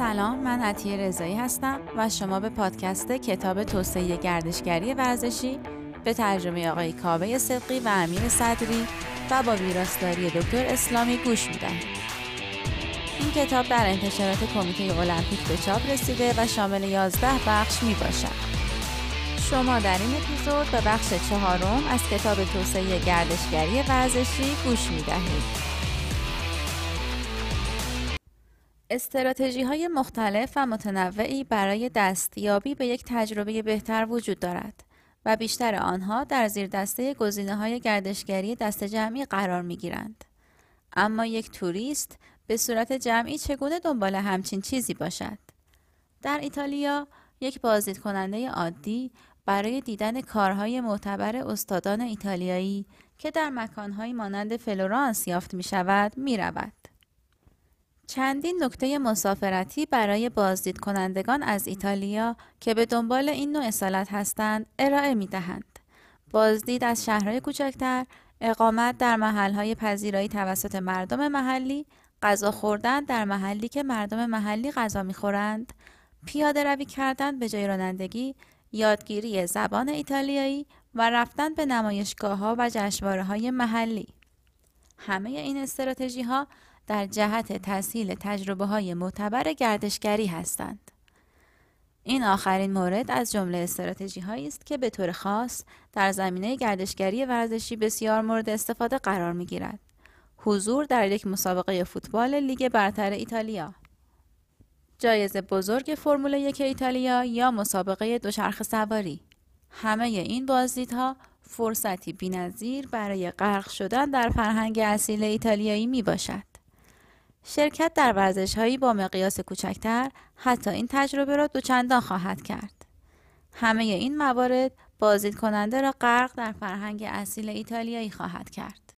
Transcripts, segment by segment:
سلام من عطیه رضایی هستم و شما به پادکست کتاب توسعه گردشگری ورزشی به ترجمه آقای کاوه صدقی و امیر صدری و با ویراستاری دکتر اسلامی گوش می‌دهید این کتاب در انتشارات کمیته المپیک به چاپ رسیده و شامل 11 بخش می باشد. شما در این اپیزود به بخش چهارم از کتاب توسعه گردشگری ورزشی گوش می دهید. استراتژی های مختلف و متنوعی برای دستیابی به یک تجربه بهتر وجود دارد و بیشتر آنها در زیر دسته گزینه های گردشگری دست جمعی قرار می گیرند. اما یک توریست به صورت جمعی چگونه دنبال همچین چیزی باشد؟ در ایتالیا یک بازدید کننده عادی برای دیدن کارهای معتبر استادان ایتالیایی که در مکانهایی مانند فلورانس یافت می شود می رود. چندین نکته مسافرتی برای بازدید کنندگان از ایتالیا که به دنبال این نوع اصالت هستند ارائه می دهند. بازدید از شهرهای کوچکتر، اقامت در محلهای پذیرایی توسط مردم محلی، غذا خوردن در محلی که مردم محلی غذا می‌خورند، پیاده روی کردن به جای رانندگی، یادگیری زبان ایتالیایی و رفتن به نمایشگاه ها و جشنواره های محلی. همه این استراتژی ها در جهت تسهیل تجربه های معتبر گردشگری هستند. این آخرین مورد از جمله استراتژی هایی است که به طور خاص در زمینه گردشگری ورزشی بسیار مورد استفاده قرار می گیرد. حضور در یک مسابقه فوتبال لیگ برتر ایتالیا جایزه بزرگ فرمول یک ایتالیا یا مسابقه دوچرخه سواری همه این بازدیدها فرصتی بینظیر برای غرق شدن در فرهنگ اصیل ایتالیایی می باشد. شرکت در ورزش هایی با مقیاس کوچکتر حتی این تجربه را دوچندان خواهد کرد. همه این موارد بازدید کننده را غرق در فرهنگ اصیل ایتالیایی خواهد کرد.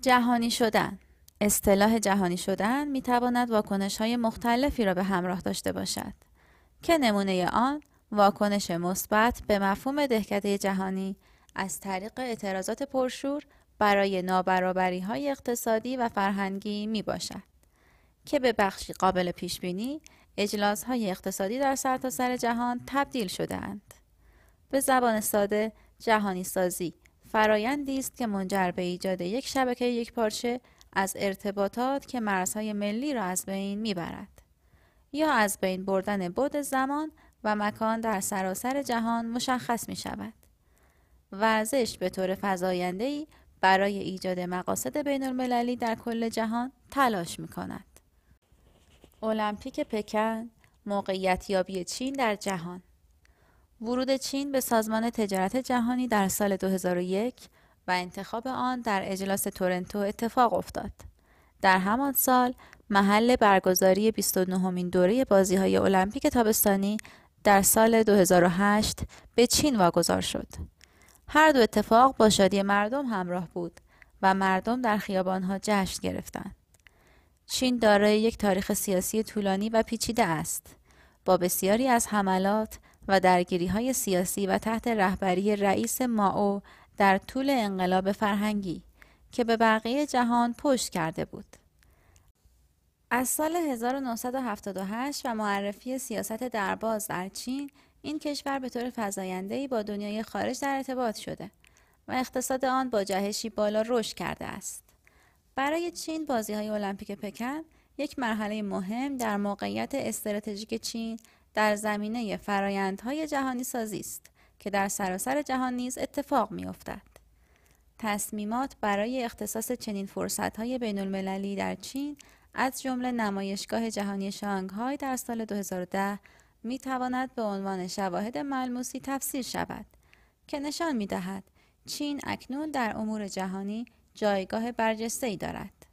جهانی شدن اصطلاح جهانی شدن می تواند واکنش های مختلفی را به همراه داشته باشد که نمونه آن واکنش مثبت به مفهوم دهکده جهانی از طریق اعتراضات پرشور برای نابرابری های اقتصادی و فرهنگی می باشد. که به بخشی قابل پیش بینی اجلاس های اقتصادی در سرتاسر سر جهان تبدیل شده اند. به زبان ساده جهانی سازی فرایندی است که منجر به ایجاد یک شبکه یک پارچه از ارتباطات که مرزهای ملی را از بین می‌برد یا از بین بردن بود زمان و مکان در سراسر جهان مشخص می شود. ورزش به طور فضاینده‌ای برای ایجاد مقاصد بین المللی در کل جهان تلاش می کند. المپیک پکن موقعیت یابی چین در جهان ورود چین به سازمان تجارت جهانی در سال 2001 و انتخاب آن در اجلاس تورنتو اتفاق افتاد. در همان سال محل برگزاری 29 مین دوره بازی های المپیک تابستانی در سال 2008 به چین واگذار شد. هر دو اتفاق با شادی مردم همراه بود و مردم در خیابانها جشن گرفتند. چین دارای یک تاریخ سیاسی طولانی و پیچیده است با بسیاری از حملات و درگیری های سیاسی و تحت رهبری رئیس ماو در طول انقلاب فرهنگی که به بقیه جهان پشت کرده بود. از سال 1978 و معرفی سیاست درباز در چین این کشور به طور فزاینده‌ای با دنیای خارج در ارتباط شده و اقتصاد آن با جهشی بالا رشد کرده است. برای چین بازی های المپیک پکن یک مرحله مهم در موقعیت استراتژیک چین در زمینه فرایندهای جهانی سازی است که در سراسر جهان نیز اتفاق می افتد. تصمیمات برای اختصاص چنین فرصتهای بین المللی در چین از جمله نمایشگاه جهانی شانگهای در سال 2010 می تواند به عنوان شواهد ملموسی تفسیر شود که نشان می دهد چین اکنون در امور جهانی جایگاه برجسته ای دارد.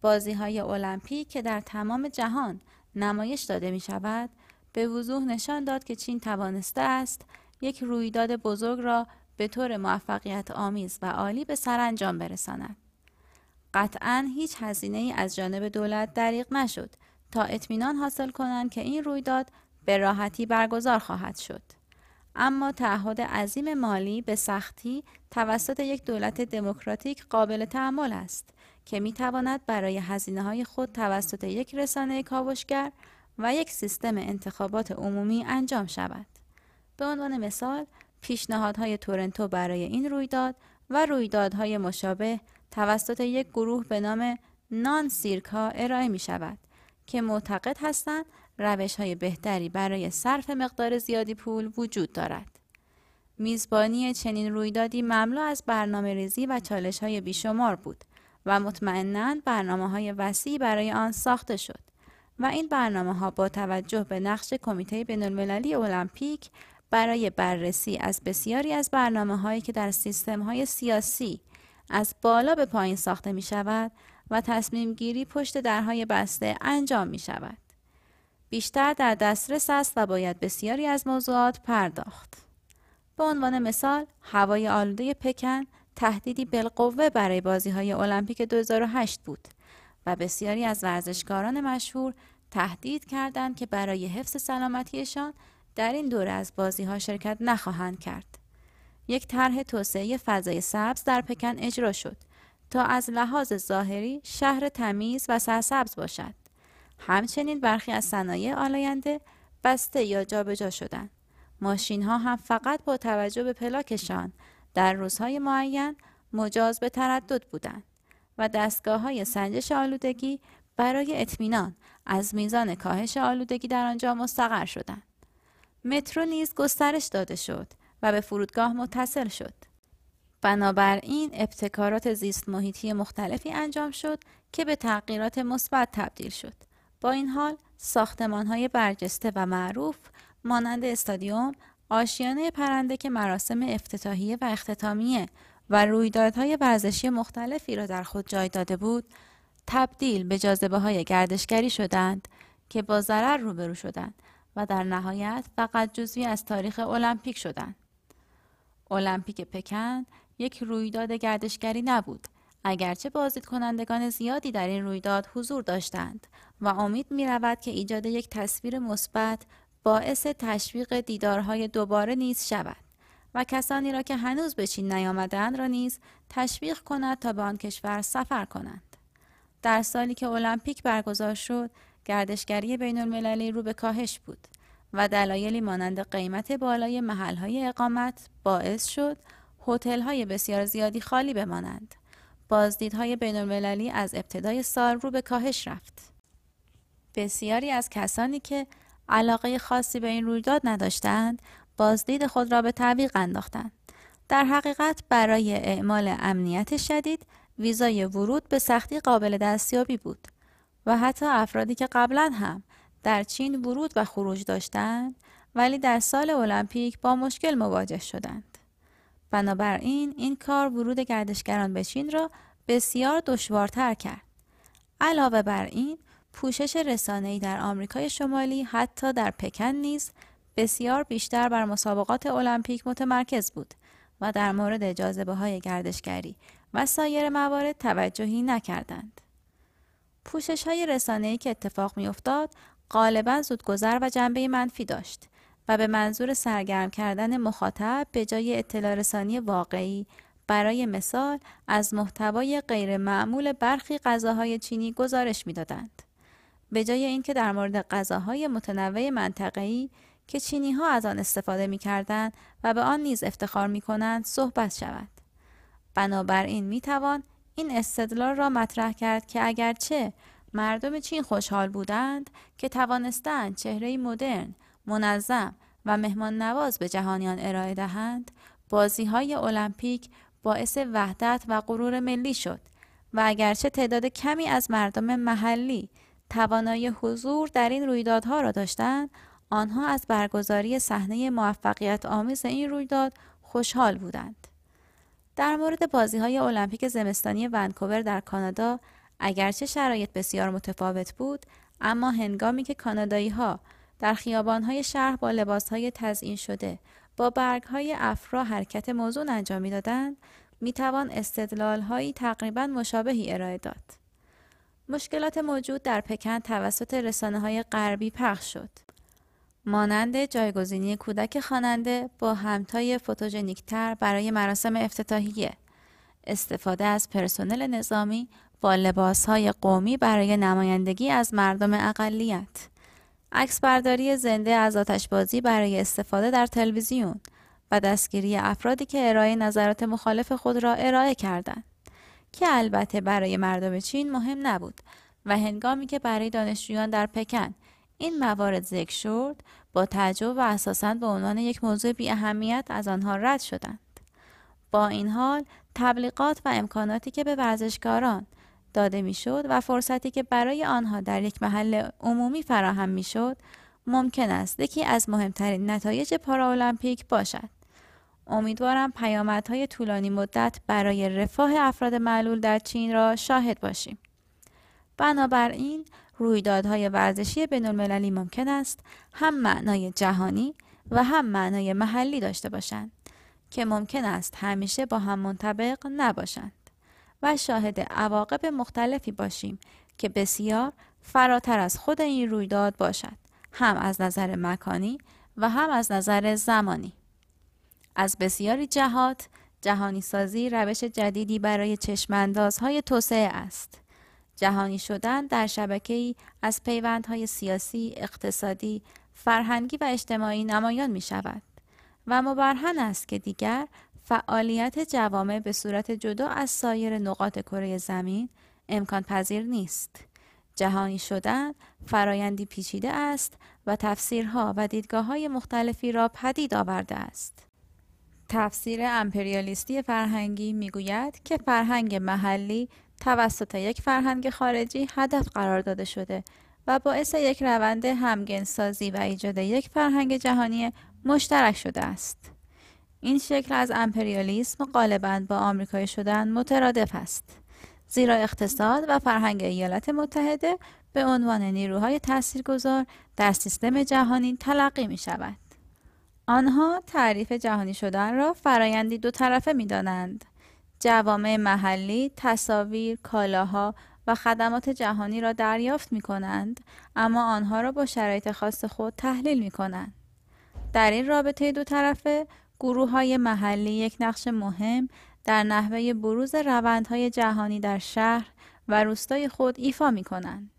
بازی های المپیک که در تمام جهان نمایش داده می شود به وضوح نشان داد که چین توانسته است یک رویداد بزرگ را به طور موفقیت آمیز و عالی به سرانجام برساند. قطعا هیچ هزینه ای از جانب دولت دریغ نشد تا اطمینان حاصل کنند که این رویداد به راحتی برگزار خواهد شد. اما تعهد عظیم مالی به سختی توسط یک دولت دموکراتیک قابل تحمل است که می تواند برای هزینه های خود توسط یک رسانه کاوشگر و یک سیستم انتخابات عمومی انجام شود. به عنوان مثال پیشنهادهای تورنتو برای این رویداد و رویدادهای مشابه توسط یک گروه به نام نان سیرکا ارائه می شود که معتقد هستند روش های بهتری برای صرف مقدار زیادی پول وجود دارد. میزبانی چنین رویدادی مملو از برنامه ریزی و چالش های بیشمار بود و مطمئنا برنامه های وسیعی برای آن ساخته شد و این برنامه ها با توجه به نقش کمیته بین المللی المپیک برای بررسی از بسیاری از برنامه هایی که در سیستم های سیاسی از بالا به پایین ساخته می شود و تصمیم گیری پشت درهای بسته انجام می شود. بیشتر در دسترس است و باید بسیاری از موضوعات پرداخت. به عنوان مثال، هوای آلوده پکن تهدیدی بالقوه برای بازی های المپیک 2008 بود و بسیاری از ورزشکاران مشهور تهدید کردند که برای حفظ سلامتیشان در این دوره از بازی ها شرکت نخواهند کرد. یک طرح توسعه فضای سبز در پکن اجرا شد تا از لحاظ ظاهری شهر تمیز و سرسبز باشد. همچنین برخی از صنایع آلاینده بسته یا جابجا شدند. ماشین ها هم فقط با توجه به پلاکشان در روزهای معین مجاز به تردد بودند و دستگاه های سنجش آلودگی برای اطمینان از میزان کاهش آلودگی در آنجا مستقر شدند. مترو نیز گسترش داده شد و به فرودگاه متصل شد. بنابراین ابتکارات زیست محیطی مختلفی انجام شد که به تغییرات مثبت تبدیل شد. با این حال ساختمان های برجسته و معروف مانند استادیوم، آشیانه پرنده که مراسم افتتاحیه و اختتامیه و رویدادهای ورزشی مختلفی را در خود جای داده بود، تبدیل به جاذبه های گردشگری شدند که با ضرر روبرو شدند و در نهایت فقط جزوی از تاریخ المپیک شدند. المپیک پکن یک رویداد گردشگری نبود اگرچه بازدید کنندگان زیادی در این رویداد حضور داشتند و امید می رود که ایجاد یک تصویر مثبت باعث تشویق دیدارهای دوباره نیز شود و کسانی را که هنوز به چین نیامدند را نیز تشویق کند تا به آن کشور سفر کنند. در سالی که المپیک برگزار شد، گردشگری بین المللی رو به کاهش بود و دلایلی مانند قیمت بالای محلهای اقامت باعث شد های بسیار زیادی خالی بمانند. بازدیدهای بین المللی از ابتدای سال رو به کاهش رفت. بسیاری از کسانی که علاقه خاصی به این رویداد نداشتند، بازدید خود را به تعویق انداختند. در حقیقت برای اعمال امنیت شدید، ویزای ورود به سختی قابل دستیابی بود و حتی افرادی که قبلا هم در چین ورود و خروج داشتند ولی در سال المپیک با مشکل مواجه شدند. بنابراین این کار ورود گردشگران به چین را بسیار دشوارتر کرد. علاوه بر این پوشش رسانه‌ای در آمریکای شمالی حتی در پکن نیز بسیار بیشتر بر مسابقات المپیک متمرکز بود و در مورد جاذبه های گردشگری و سایر موارد توجهی نکردند. پوشش های رسانه‌ای که اتفاق میافتاد غالبا زودگذر و جنبه منفی داشت و به منظور سرگرم کردن مخاطب به جای اطلاع رسانی واقعی برای مثال از محتوای غیر معمول برخی غذاهای چینی گزارش می‌دادند. به جای اینکه در مورد غذاهای متنوع منطقه‌ای که چینی ها از آن استفاده می و به آن نیز افتخار می کنند صحبت شود. بنابراین می توان این استدلال را مطرح کرد که اگرچه مردم چین خوشحال بودند که توانستند چهره مدرن، منظم و مهمان نواز به جهانیان ارائه دهند، بازی های المپیک باعث وحدت و غرور ملی شد و اگرچه تعداد کمی از مردم محلی توانایی حضور در این رویدادها را داشتند، آنها از برگزاری صحنه موفقیت آمیز این رویداد خوشحال بودند. در مورد بازی های المپیک زمستانی ونکوور در کانادا اگرچه شرایط بسیار متفاوت بود اما هنگامی که کانادایی ها در خیابان های شهر با لباس های تزئین شده با برگ های افرا حرکت موزون انجام می‌دادند می توان استدلال هایی تقریبا مشابهی ارائه داد. مشکلات موجود در پکن توسط رسانه های غربی پخش شد. مانند جایگزینی کودک خواننده با همتای فوتوژنیکتر برای مراسم افتتاحیه. استفاده از پرسنل نظامی با لباسهای قومی برای نمایندگی از مردم اقلیت. عکسبرداری زنده از آتشبازی برای استفاده در تلویزیون و دستگیری افرادی که ارائه نظرات مخالف خود را ارائه کردند. که البته برای مردم چین مهم نبود و هنگامی که برای دانشجویان در پکن این موارد ذکر شد با تعجب و اساساً به عنوان یک موضوع بی اهمیت از آنها رد شدند. با این حال تبلیغات و امکاناتی که به ورزشکاران داده می‌شد و فرصتی که برای آنها در یک محل عمومی فراهم می‌شد ممکن است یکی از مهمترین نتایج پاراولمپیک باشد امیدوارم پیامدهای طولانی مدت برای رفاه افراد معلول در چین را شاهد باشیم. بنابراین رویدادهای ورزشی بینالمللی ممکن است هم معنای جهانی و هم معنای محلی داشته باشند که ممکن است همیشه با هم منطبق نباشند و شاهد عواقب مختلفی باشیم که بسیار فراتر از خود این رویداد باشد هم از نظر مکانی و هم از نظر زمانی. از بسیاری جهات جهانی سازی روش جدیدی برای چشماندازهای توسعه است جهانی شدن در شبکه‌ای از پیوندهای سیاسی، اقتصادی، فرهنگی و اجتماعی نمایان می شود و مبرهن است که دیگر فعالیت جوامع به صورت جدا از سایر نقاط کره زمین امکان پذیر نیست. جهانی شدن فرایندی پیچیده است و تفسیرها و دیدگاه های مختلفی را پدید آورده است. تفسیر امپریالیستی فرهنگی می‌گوید که فرهنگ محلی توسط یک فرهنگ خارجی هدف قرار داده شده و باعث یک روند همگنسازی و ایجاد یک فرهنگ جهانی مشترک شده است. این شکل از امپریالیسم غالبا با آمریکایی شدن مترادف است. زیرا اقتصاد و فرهنگ ایالات متحده به عنوان نیروهای تاثیرگذار در سیستم جهانی تلقی می شود. آنها تعریف جهانی شدن را فرایندی دو طرفه می دانند. جوامع محلی تصاویر، کالاها و خدمات جهانی را دریافت می کنند اما آنها را با شرایط خاص خود تحلیل می کنند. در این رابطه دو طرفه گروه های محلی یک نقش مهم در نحوه بروز روندهای جهانی در شهر و روستای خود ایفا می کنند.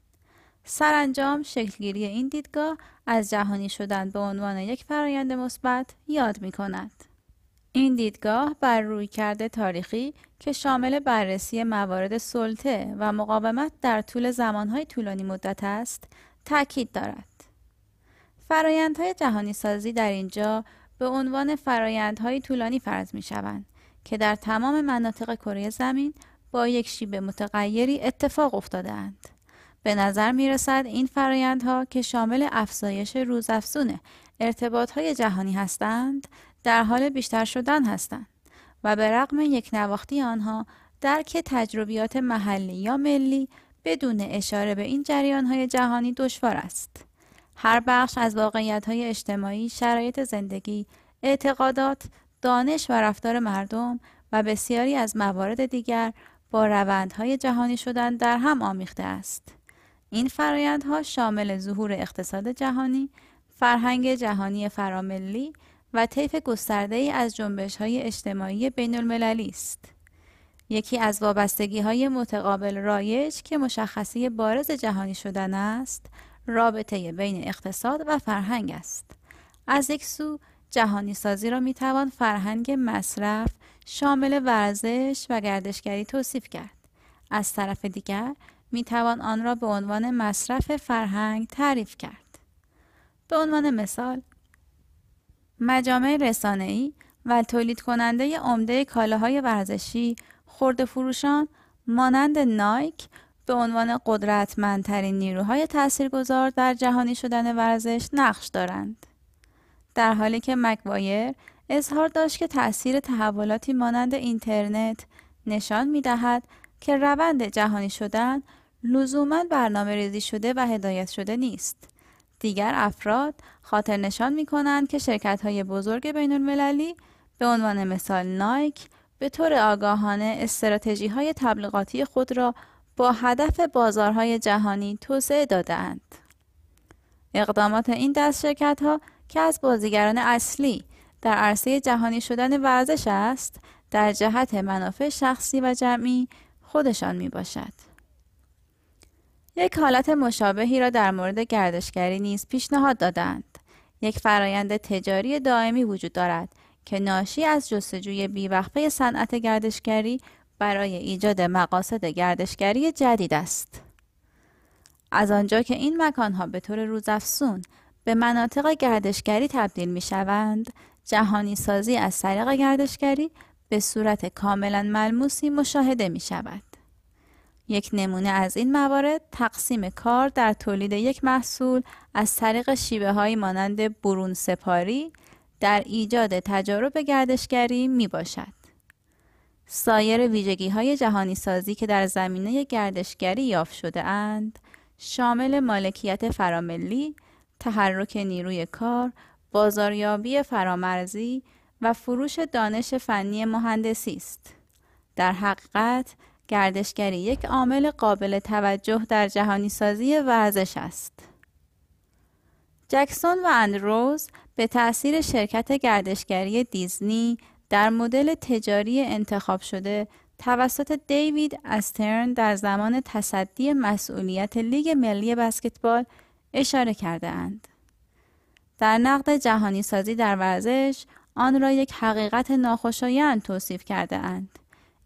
سرانجام شکلگیری این دیدگاه از جهانی شدن به عنوان یک فرایند مثبت یاد می کند. این دیدگاه بر روی کرده تاریخی که شامل بررسی موارد سلطه و مقاومت در طول زمانهای طولانی مدت است، تاکید دارد. فرایندهای جهانی سازی در اینجا به عنوان فرایندهای طولانی فرض می شوند که در تمام مناطق کره زمین با یک شیب متغیری اتفاق افتادهاند. به نظر می رسد این فرایندها که شامل افزایش روزافزون ارتباطهای جهانی هستند در حال بیشتر شدن هستند و به رغم یک نواختی آنها درک تجربیات محلی یا ملی بدون اشاره به این جریانهای جهانی دشوار است. هر بخش از واقعیت های اجتماعی، شرایط زندگی، اعتقادات، دانش و رفتار مردم و بسیاری از موارد دیگر با روندهای جهانی شدن در هم آمیخته است. این فرایندها شامل ظهور اقتصاد جهانی، فرهنگ جهانی فراملی و طیف گسترده ای از جنبش های اجتماعی بین المللی است. یکی از وابستگی های متقابل رایج که مشخصی بارز جهانی شدن است، رابطه بین اقتصاد و فرهنگ است. از یک سو جهانی سازی را می توان فرهنگ مصرف شامل ورزش و گردشگری توصیف کرد. از طرف دیگر می توان آن را به عنوان مصرف فرهنگ تعریف کرد. به عنوان مثال مجامع رسانه‌ای و تولید کننده عمده کالاهای ورزشی خرد فروشان مانند نایک به عنوان قدرتمندترین نیروهای تاثیرگذار در جهانی شدن ورزش نقش دارند. در حالی که مکوایر اظهار داشت که تأثیر تحولاتی مانند اینترنت نشان می دهد که روند جهانی شدن لزوما برنامه ریزی شده و هدایت شده نیست. دیگر افراد خاطر نشان می کنند که شرکت های بزرگ بین المللی به عنوان مثال نایک به طور آگاهانه استراتژی های تبلیغاتی خود را با هدف بازارهای جهانی توسعه دادهاند. اقدامات این دست شرکت ها که از بازیگران اصلی در عرصه جهانی شدن ورزش است در جهت منافع شخصی و جمعی خودشان می باشد. یک حالت مشابهی را در مورد گردشگری نیز پیشنهاد دادند. یک فرایند تجاری دائمی وجود دارد که ناشی از جستجوی بیوقفه صنعت گردشگری برای ایجاد مقاصد گردشگری جدید است. از آنجا که این مکانها به طور روزافزون به مناطق گردشگری تبدیل می شوند، جهانی سازی از طریق گردشگری به صورت کاملا ملموسی مشاهده می شود. یک نمونه از این موارد تقسیم کار در تولید یک محصول از طریق شیوه های مانند برون سپاری در ایجاد تجارب گردشگری می باشد. سایر ویژگی های جهانی سازی که در زمینه گردشگری یافت شده اند شامل مالکیت فراملی، تحرک نیروی کار، بازاریابی فرامرزی و فروش دانش فنی مهندسی است. در حقیقت گردشگری یک عامل قابل توجه در جهانی سازی ورزش است. جکسون و اندروز به تأثیر شرکت گردشگری دیزنی در مدل تجاری انتخاب شده توسط دیوید استرن در زمان تصدی مسئولیت لیگ ملی بسکتبال اشاره کرده اند. در نقد جهانی سازی در ورزش آن را یک حقیقت ناخوشایند توصیف کرده اند.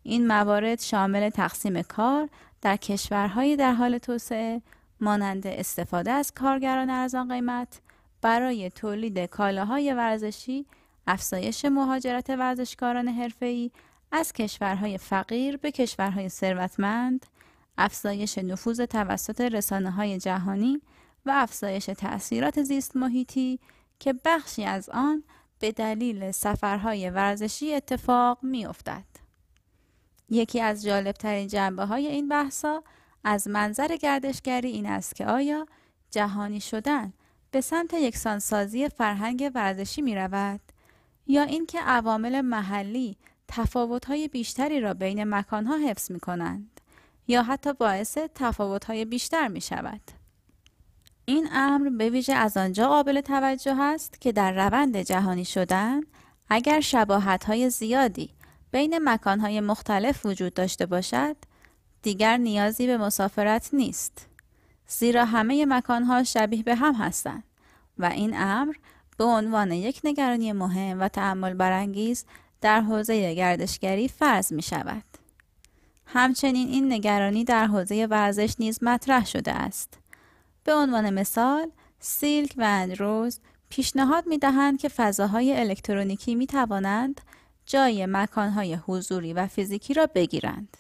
این موارد شامل تقسیم کار در کشورهای در حال توسعه مانند استفاده از کارگران ارزان قیمت برای تولید کالاهای ورزشی، افزایش مهاجرت ورزشکاران حرفه‌ای از کشورهای فقیر به کشورهای ثروتمند، افزایش نفوذ توسط رسانه های جهانی و افزایش تأثیرات زیست محیطی که بخشی از آن به دلیل سفرهای ورزشی اتفاق می افتد. یکی از جالبترین جنبه های این بحثا از منظر گردشگری این است که آیا جهانی شدن به سمت یکسانسازی فرهنگ ورزشی می رود یا اینکه عوامل محلی تفاوت‌های بیشتری را بین مکانها حفظ می کنند یا حتی باعث تفاوت‌های بیشتر می شود. این امر به ویژه از آنجا قابل توجه است که در روند جهانی شدن اگر شباهت‌های زیادی بین مکانهای مختلف وجود داشته باشد دیگر نیازی به مسافرت نیست زیرا همه مکانها شبیه به هم هستند و این امر به عنوان یک نگرانی مهم و تعمل برانگیز در حوزه گردشگری فرض می شود. همچنین این نگرانی در حوزه ورزش نیز مطرح شده است. به عنوان مثال، سیلک و اندروز پیشنهاد می دهند که فضاهای الکترونیکی می توانند جای مکانهای حضوری و فیزیکی را بگیرند.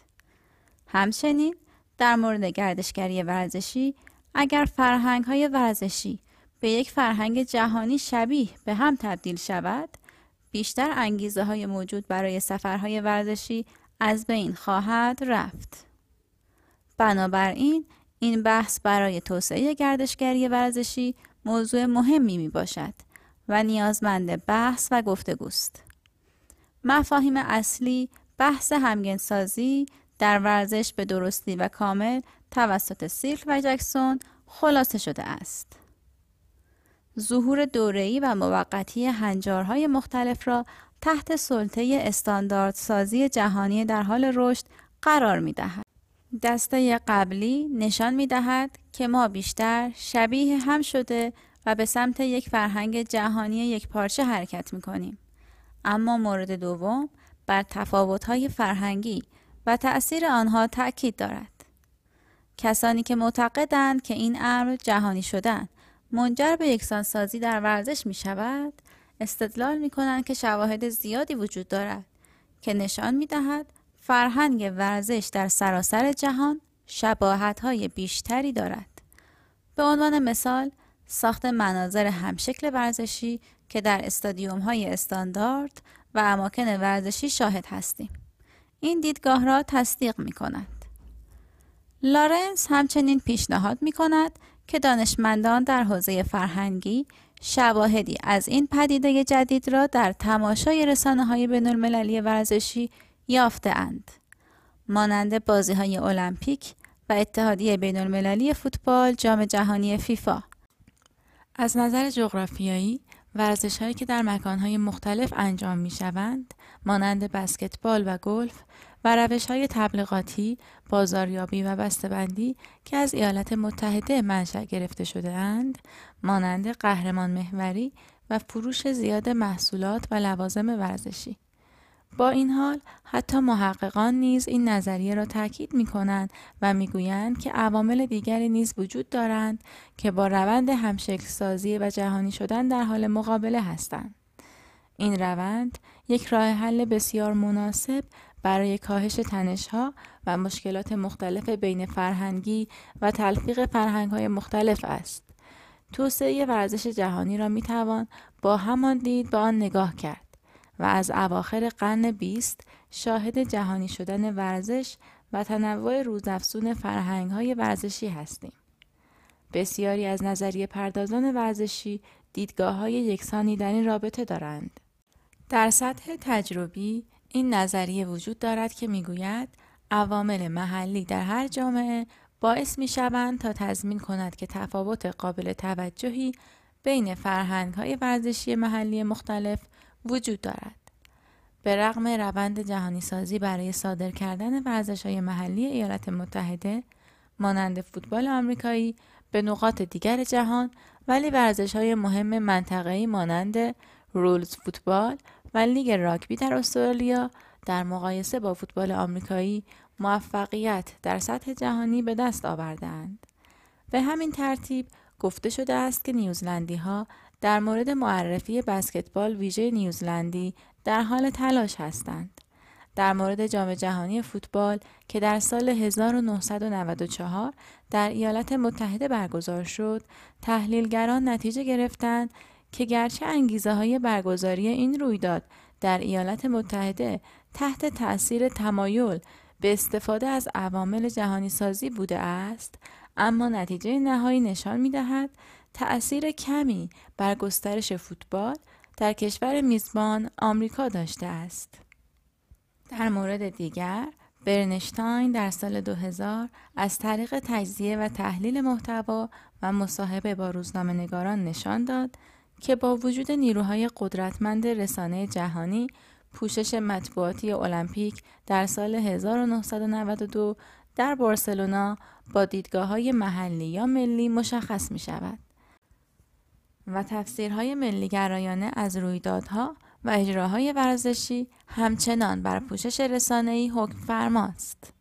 همچنین در مورد گردشگری ورزشی اگر فرهنگ های ورزشی به یک فرهنگ جهانی شبیه به هم تبدیل شود بیشتر انگیزه های موجود برای سفرهای ورزشی از بین خواهد رفت. بنابراین این بحث برای توسعه گردشگری ورزشی موضوع مهمی می باشد و نیازمند بحث و گفتگوست. مفاهیم اصلی بحث همگنسازی در ورزش به درستی و کامل توسط سیلک و جکسون خلاصه شده است. ظهور دوره‌ای و موقتی هنجارهای مختلف را تحت سلطه استانداردسازی جهانی در حال رشد قرار می دهد. دسته قبلی نشان می دهد که ما بیشتر شبیه هم شده و به سمت یک فرهنگ جهانی یک پارچه حرکت می کنیم. اما مورد دوم بر تفاوت‌های فرهنگی و تأثیر آنها تأکید دارد. کسانی که معتقدند که این امر جهانی شدن منجر به یکسانسازی در ورزش می شود استدلال می کنند که شواهد زیادی وجود دارد که نشان می دهد فرهنگ ورزش در سراسر جهان شباهت های بیشتری دارد. به عنوان مثال ساخت مناظر همشکل ورزشی که در استادیوم های استاندارد و اماکن ورزشی شاهد هستیم. این دیدگاه را تصدیق می کند. لارنس همچنین پیشنهاد می کند که دانشمندان در حوزه فرهنگی شواهدی از این پدیده جدید را در تماشای رسانه های بین المللی ورزشی یافته اند. مانند بازی های المپیک و اتحادیه بین المللی فوتبال جام جهانی فیفا. از نظر جغرافیایی ورزش هایی که در مکان های مختلف انجام می شوند مانند بسکتبال و گلف و روش های تبلیغاتی، بازاریابی و بسته‌بندی که از ایالات متحده منشأ گرفته شده اند، مانند قهرمان محوری و فروش زیاد محصولات و لوازم ورزشی. با این حال حتی محققان نیز این نظریه را تاکید می کنند و می گویند که عوامل دیگری نیز وجود دارند که با روند همشکل سازی و جهانی شدن در حال مقابله هستند. این روند یک راه حل بسیار مناسب برای کاهش تنشها و مشکلات مختلف بین فرهنگی و تلفیق فرهنگهای مختلف است. توسعه ورزش جهانی را می توان با همان دید به آن نگاه کرد. و از اواخر قرن بیست شاهد جهانی شدن ورزش و تنوع روزافزون فرهنگ های ورزشی هستیم. بسیاری از نظریه پردازان ورزشی دیدگاه های یکسانی در این رابطه دارند. در سطح تجربی این نظریه وجود دارد که می‌گوید عوامل محلی در هر جامعه باعث می شوند تا تضمین کند که تفاوت قابل توجهی بین فرهنگ های ورزشی محلی مختلف وجود دارد. به رغم روند جهانی سازی برای صادر کردن ورزش های محلی ایالات متحده مانند فوتبال آمریکایی به نقاط دیگر جهان ولی ورزش های مهم منطقه‌ای مانند رولز فوتبال و لیگ راگبی در استرالیا در مقایسه با فوتبال آمریکایی موفقیت در سطح جهانی به دست آوردند. به همین ترتیب گفته شده است که نیوزلندی ها در مورد معرفی بسکتبال ویژه نیوزلندی در حال تلاش هستند. در مورد جام جهانی فوتبال که در سال 1994 در ایالات متحده برگزار شد، تحلیلگران نتیجه گرفتند که گرچه انگیزه های برگزاری این رویداد در ایالات متحده تحت تأثیر تمایل به استفاده از عوامل جهانی سازی بوده است، اما نتیجه نهایی نشان می دهد تأثیر کمی بر گسترش فوتبال در کشور میزبان آمریکا داشته است. در مورد دیگر برنشتاین در سال 2000 از طریق تجزیه و تحلیل محتوا و مصاحبه با روزنامه نگاران نشان داد که با وجود نیروهای قدرتمند رسانه جهانی پوشش مطبوعاتی المپیک در سال 1992 در بارسلونا با دیدگاه های محلی یا ملی مشخص می شود. و تفسیرهای ملیگرایانه از رویدادها و اجراهای ورزشی همچنان بر پوشش رسانه‌ای حکم فرماست.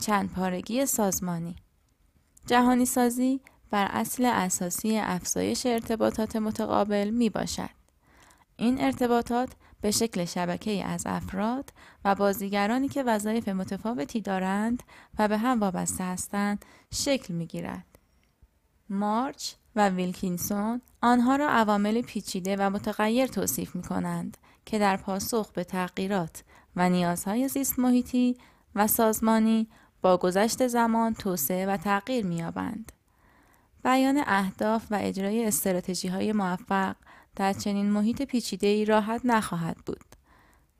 چند پارگی سازمانی جهانی سازی بر اصل اساسی افزایش ارتباطات متقابل می باشد. این ارتباطات به شکل شبکه از افراد و بازیگرانی که وظایف متفاوتی دارند و به هم وابسته هستند شکل می گیرد. مارچ و ویلکینسون آنها را عوامل پیچیده و متغیر توصیف می کنند که در پاسخ به تغییرات و نیازهای زیست محیطی و سازمانی با گذشت زمان توسعه و تغییر می‌یابند. بیان اهداف و اجرای استراتژی های موفق در چنین محیط پیچیده ای راحت نخواهد بود.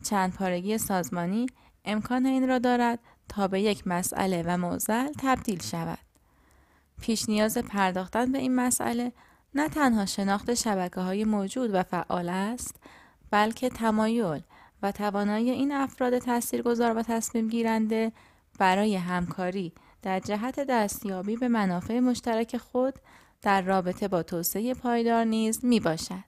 چند پارگی سازمانی امکان این را دارد تا به یک مسئله و موزل تبدیل شود. پیش نیاز پرداختن به این مسئله نه تنها شناخت شبکه های موجود و فعال است بلکه تمایل و توانایی این افراد تاثیرگذار و تصمیم گیرنده برای همکاری در جهت دستیابی به منافع مشترک خود در رابطه با توسعه پایدار نیز می باشد.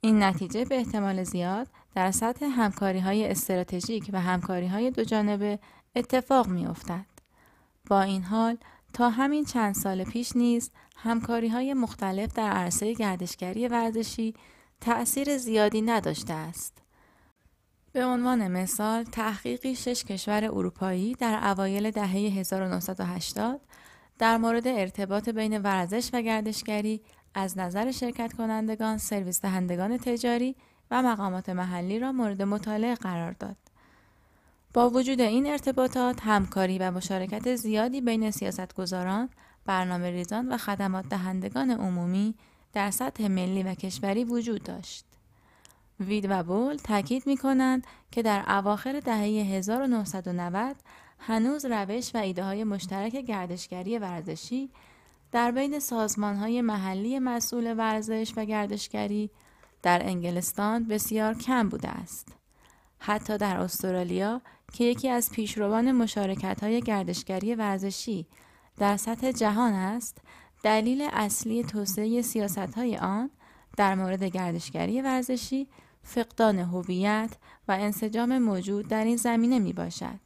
این نتیجه به احتمال زیاد در سطح همکاری های استراتژیک و همکاری های دو جانبه اتفاق می افتد. با این حال تا همین چند سال پیش نیز همکاری های مختلف در عرصه گردشگری ورزشی تأثیر زیادی نداشته است. به عنوان مثال تحقیقی شش کشور اروپایی در اوایل دهه 1980 در مورد ارتباط بین ورزش و گردشگری از نظر شرکت کنندگان، سرویس دهندگان تجاری و مقامات محلی را مورد مطالعه قرار داد. با وجود این ارتباطات همکاری و مشارکت زیادی بین سیاستگزاران، برنامه ریزان و خدمات دهندگان عمومی در سطح ملی و کشوری وجود داشت. وید و بول تاکید می کنند که در اواخر دهه 1990 هنوز روش و ایده های مشترک گردشگری ورزشی در بین سازمان های محلی مسئول ورزش و گردشگری در انگلستان بسیار کم بوده است. حتی در استرالیا که یکی از پیشروان مشارکت های گردشگری ورزشی در سطح جهان است دلیل اصلی توسعه سیاست های آن در مورد گردشگری ورزشی فقدان هویت و انسجام موجود در این زمینه می باشد.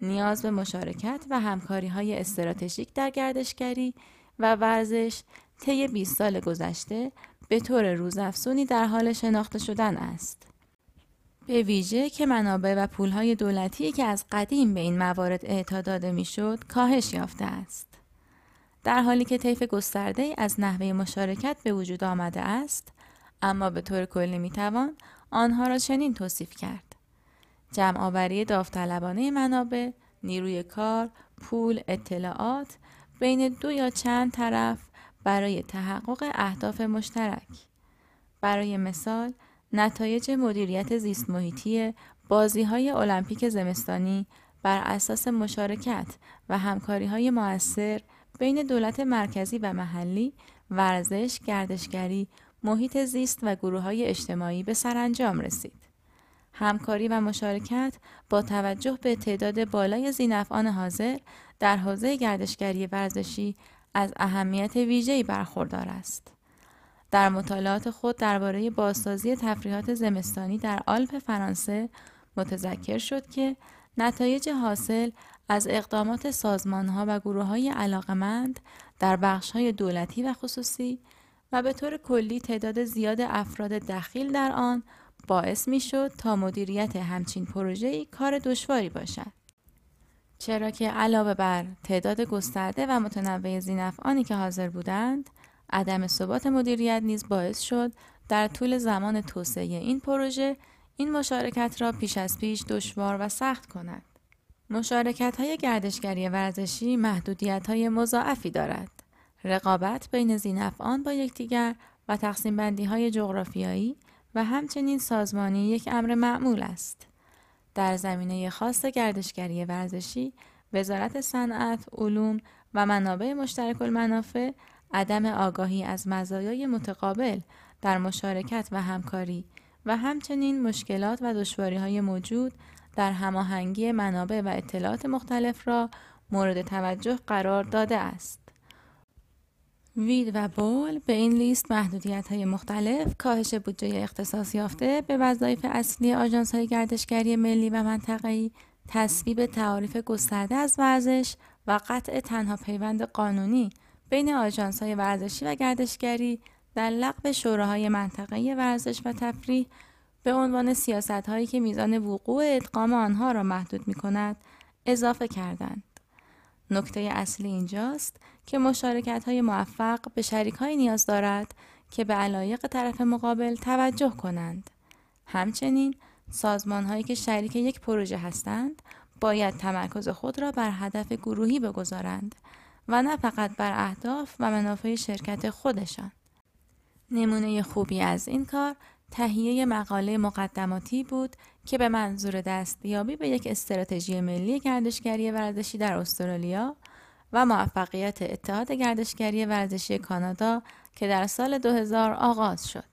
نیاز به مشارکت و همکاری های استراتژیک در گردشگری و ورزش طی 20 سال گذشته به طور روزافزونی در حال شناخته شدن است. به ویژه که منابع و پولهای دولتی که از قدیم به این موارد اعطا داده می‌شد کاهش یافته است. در حالی که طیف گسترده از نحوه مشارکت به وجود آمده است، اما به طور کلی می‌توان آنها را چنین توصیف کرد. جمع آوری داوطلبانه منابع، نیروی کار، پول، اطلاعات بین دو یا چند طرف برای تحقق اهداف مشترک. برای مثال، نتایج مدیریت زیست محیطی بازی های المپیک زمستانی بر اساس مشارکت و همکاری های موثر بین دولت مرکزی و محلی، ورزش، گردشگری، محیط زیست و گروه های اجتماعی به سرانجام رسید. همکاری و مشارکت با توجه به تعداد بالای زینفعان حاضر در حوزه گردشگری ورزشی از اهمیت ویژه‌ای برخوردار است. در مطالعات خود درباره بازسازی تفریحات زمستانی در آلپ فرانسه متذکر شد که نتایج حاصل از اقدامات سازمانها و گروه های علاقمند در بخش های دولتی و خصوصی و به طور کلی تعداد زیاد افراد دخیل در آن باعث می شد تا مدیریت همچین پروژه‌ای کار دشواری باشد. چرا که علاوه بر تعداد گسترده و متنوع زینفعانی که حاضر بودند، عدم ثبات مدیریت نیز باعث شد در طول زمان توسعه این پروژه این مشارکت را پیش از پیش دشوار و سخت کند. مشارکت های گردشگری ورزشی محدودیت های مضاعفی دارد. رقابت بین زینفعان با یکدیگر و تقسیم بندی های جغرافیایی و همچنین سازمانی یک امر معمول است. در زمینه خاص گردشگری ورزشی، وزارت صنعت، علوم و منابع مشترک المنافع عدم آگاهی از مزایای متقابل در مشارکت و همکاری و همچنین مشکلات و دشواری های موجود در هماهنگی منابع و اطلاعات مختلف را مورد توجه قرار داده است. وید و بول به این لیست محدودیت های مختلف، کاهش بودجه اختصاص یافته به وظایف اصلی آژانس های گردشگری ملی و منطقه‌ای، تصویب تعاریف گسترده از ورزش و قطع تنها پیوند قانونی بین آژانس های ورزشی و گردشگری در لغو شوراهای منطقه ورزش و تفریح به عنوان سیاست هایی که میزان وقوع ادغام آنها را محدود می کند اضافه کردند. نکته اصلی اینجاست که مشارکت های موفق به شریک های نیاز دارد که به علایق طرف مقابل توجه کنند. همچنین سازمان هایی که شریک یک پروژه هستند باید تمرکز خود را بر هدف گروهی بگذارند و نه فقط بر اهداف و منافع شرکت خودشان. نمونه خوبی از این کار تهیه مقاله مقدماتی بود که به منظور دستیابی به یک استراتژی ملی گردشگری ورزشی در استرالیا و موفقیت اتحاد گردشگری ورزشی کانادا که در سال 2000 آغاز شد.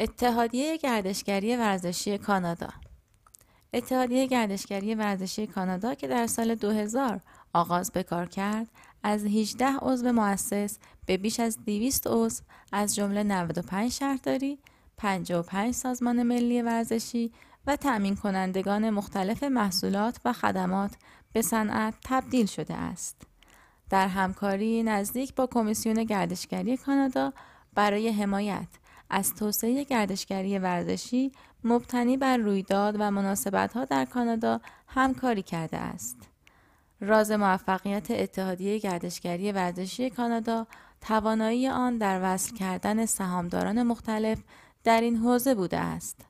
اتحادیه گردشگری ورزشی کانادا اتحادیه گردشگری ورزشی کانادا که در سال 2000 آغاز به کار کرد از 18 عضو مؤسس به بیش از 200 عضو از جمله 95 شهرداری 55 سازمان ملی ورزشی و تأمین کنندگان مختلف محصولات و خدمات به صنعت تبدیل شده است. در همکاری نزدیک با کمیسیون گردشگری کانادا برای حمایت از توسعه گردشگری ورزشی مبتنی بر رویداد و مناسبتها در کانادا همکاری کرده است. راز موفقیت اتحادیه گردشگری ورزشی کانادا توانایی آن در وصل کردن سهامداران مختلف در این حوزه بوده است.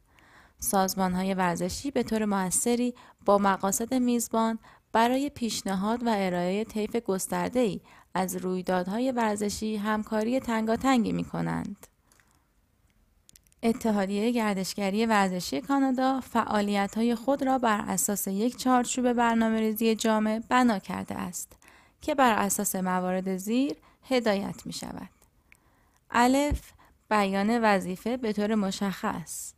سازمان های ورزشی به طور موثری با مقاصد میزبان برای پیشنهاد و ارائه طیف گسترده ای از رویدادهای ورزشی همکاری تنگاتنگی می کنند. اتحادیه گردشگری ورزشی کانادا فعالیت های خود را بر اساس یک چارچوب برنامه ریزی جامع بنا کرده است که بر اساس موارد زیر هدایت می شود. الف بیان وظیفه به طور مشخص.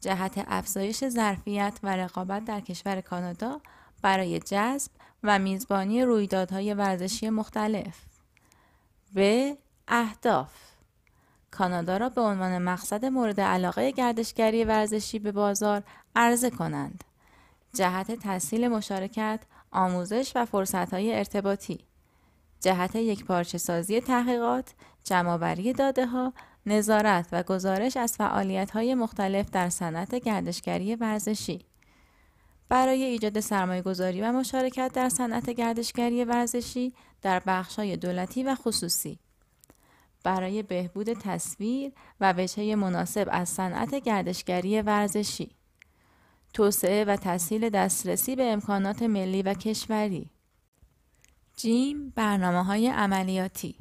جهت افزایش ظرفیت و رقابت در کشور کانادا برای جذب و میزبانی رویدادهای ورزشی مختلف. و اهداف. کانادا را به عنوان مقصد مورد علاقه گردشگری ورزشی به بازار عرضه کنند. جهت تسهیل مشارکت آموزش و فرصتهای ارتباطی. جهت یک پارچه سازی تحقیقات جمعآوری داده ها نظارت و گزارش از فعالیت های مختلف در صنعت گردشگری ورزشی. برای ایجاد سرمایه گذاری و مشارکت در صنعت گردشگری ورزشی در های دولتی و خصوصی. برای بهبود تصویر و وجهه مناسب از صنعت گردشگری ورزشی. توسعه و تسهیل دسترسی به امکانات ملی و کشوری. جیم برنامه های عملیاتی.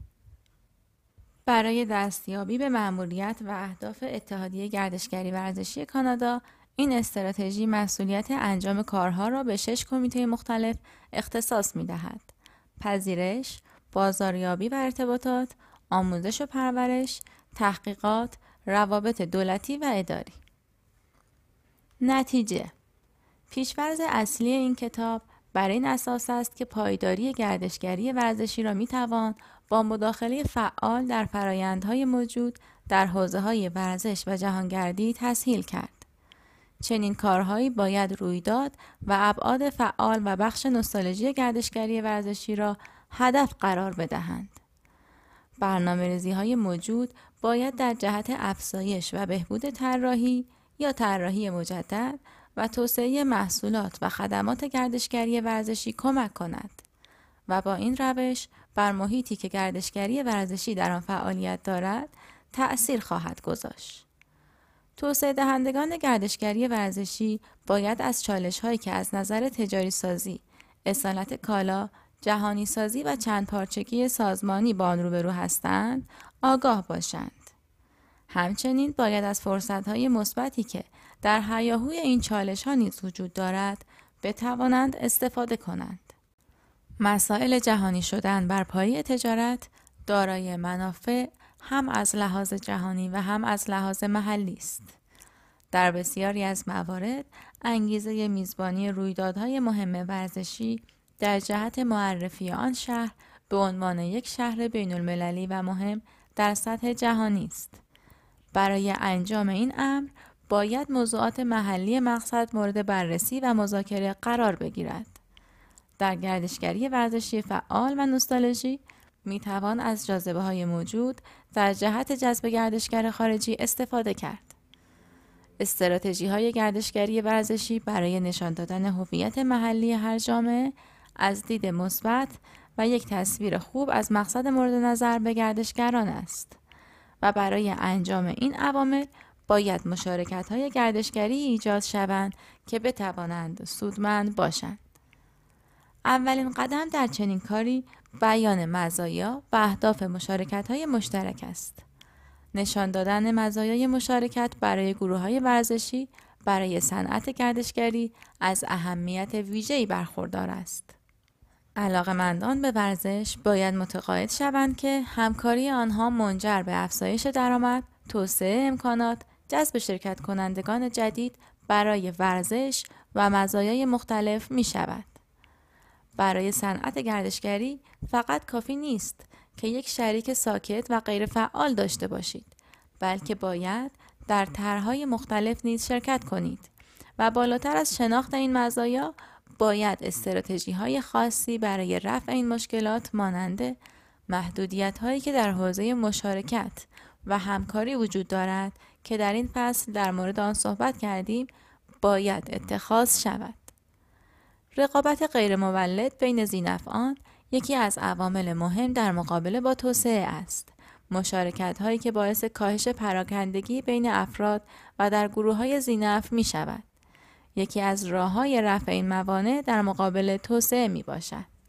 برای دستیابی به مأموریت و اهداف اتحادیه گردشگری ورزشی کانادا این استراتژی مسئولیت انجام کارها را به شش کمیته مختلف اختصاص می دهد. پذیرش، بازاریابی و ارتباطات، آموزش و پرورش، تحقیقات، روابط دولتی و اداری. نتیجه پیشورز اصلی این کتاب بر این اساس است که پایداری گردشگری ورزشی را می توان با مداخله فعال در فرایندهای موجود در حوزه های ورزش و جهانگردی تسهیل کرد. چنین کارهایی باید رویداد و ابعاد فعال و بخش نوستالژی گردشگری ورزشی را هدف قرار بدهند. برنامه های موجود باید در جهت افزایش و بهبود طراحی یا طراحی مجدد و توسعه محصولات و خدمات گردشگری ورزشی کمک کند و با این روش بر محیطی که گردشگری ورزشی در آن فعالیت دارد تأثیر خواهد گذاشت. توسعه دهندگان گردشگری ورزشی باید از چالش هایی که از نظر تجاری سازی، اصالت کالا، جهانی سازی و چند پارچگی سازمانی با آن روبرو هستند آگاه باشند. همچنین باید از فرصت های مثبتی که در حیاهوی این چالش ها نیز وجود دارد بتوانند استفاده کنند. مسائل جهانی شدن بر پایه تجارت دارای منافع هم از لحاظ جهانی و هم از لحاظ محلی است. در بسیاری از موارد انگیزه میزبانی رویدادهای مهم ورزشی در جهت معرفی آن شهر به عنوان یک شهر بین المللی و مهم در سطح جهانی است. برای انجام این امر باید موضوعات محلی مقصد مورد بررسی و مذاکره قرار بگیرد. در گردشگری ورزشی فعال و نوستالژی می توان از جاذبه های موجود در جهت جذب گردشگر خارجی استفاده کرد. استراتژی های گردشگری ورزشی برای نشان دادن هویت محلی هر جامعه از دید مثبت و یک تصویر خوب از مقصد مورد نظر به گردشگران است و برای انجام این عوامل باید مشارکت های گردشگری ایجاد شوند که بتوانند سودمند باشند. اولین قدم در چنین کاری بیان مزایا و اهداف مشارکت های مشترک است. نشان دادن مزایای مشارکت برای گروه های ورزشی برای صنعت گردشگری از اهمیت ویژه‌ای برخوردار است. علاقمندان به ورزش باید متقاعد شوند که همکاری آنها منجر به افزایش درآمد، توسعه امکانات جذب شرکت کنندگان جدید برای ورزش و مزایای مختلف می شود. برای صنعت گردشگری فقط کافی نیست که یک شریک ساکت و غیر فعال داشته باشید بلکه باید در طرحهای مختلف نیز شرکت کنید و بالاتر از شناخت این مزایا باید استراتژی های خاصی برای رفع این مشکلات مانند محدودیت هایی که در حوزه مشارکت و همکاری وجود دارد که در این فصل در مورد آن صحبت کردیم باید اتخاذ شود. رقابت غیر مولد بین زینفعان یکی از عوامل مهم در مقابله با توسعه است. مشارکت هایی که باعث کاهش پراکندگی بین افراد و در گروه های زینف می شود. یکی از راه های رفع این موانع در مقابل توسعه می باشد.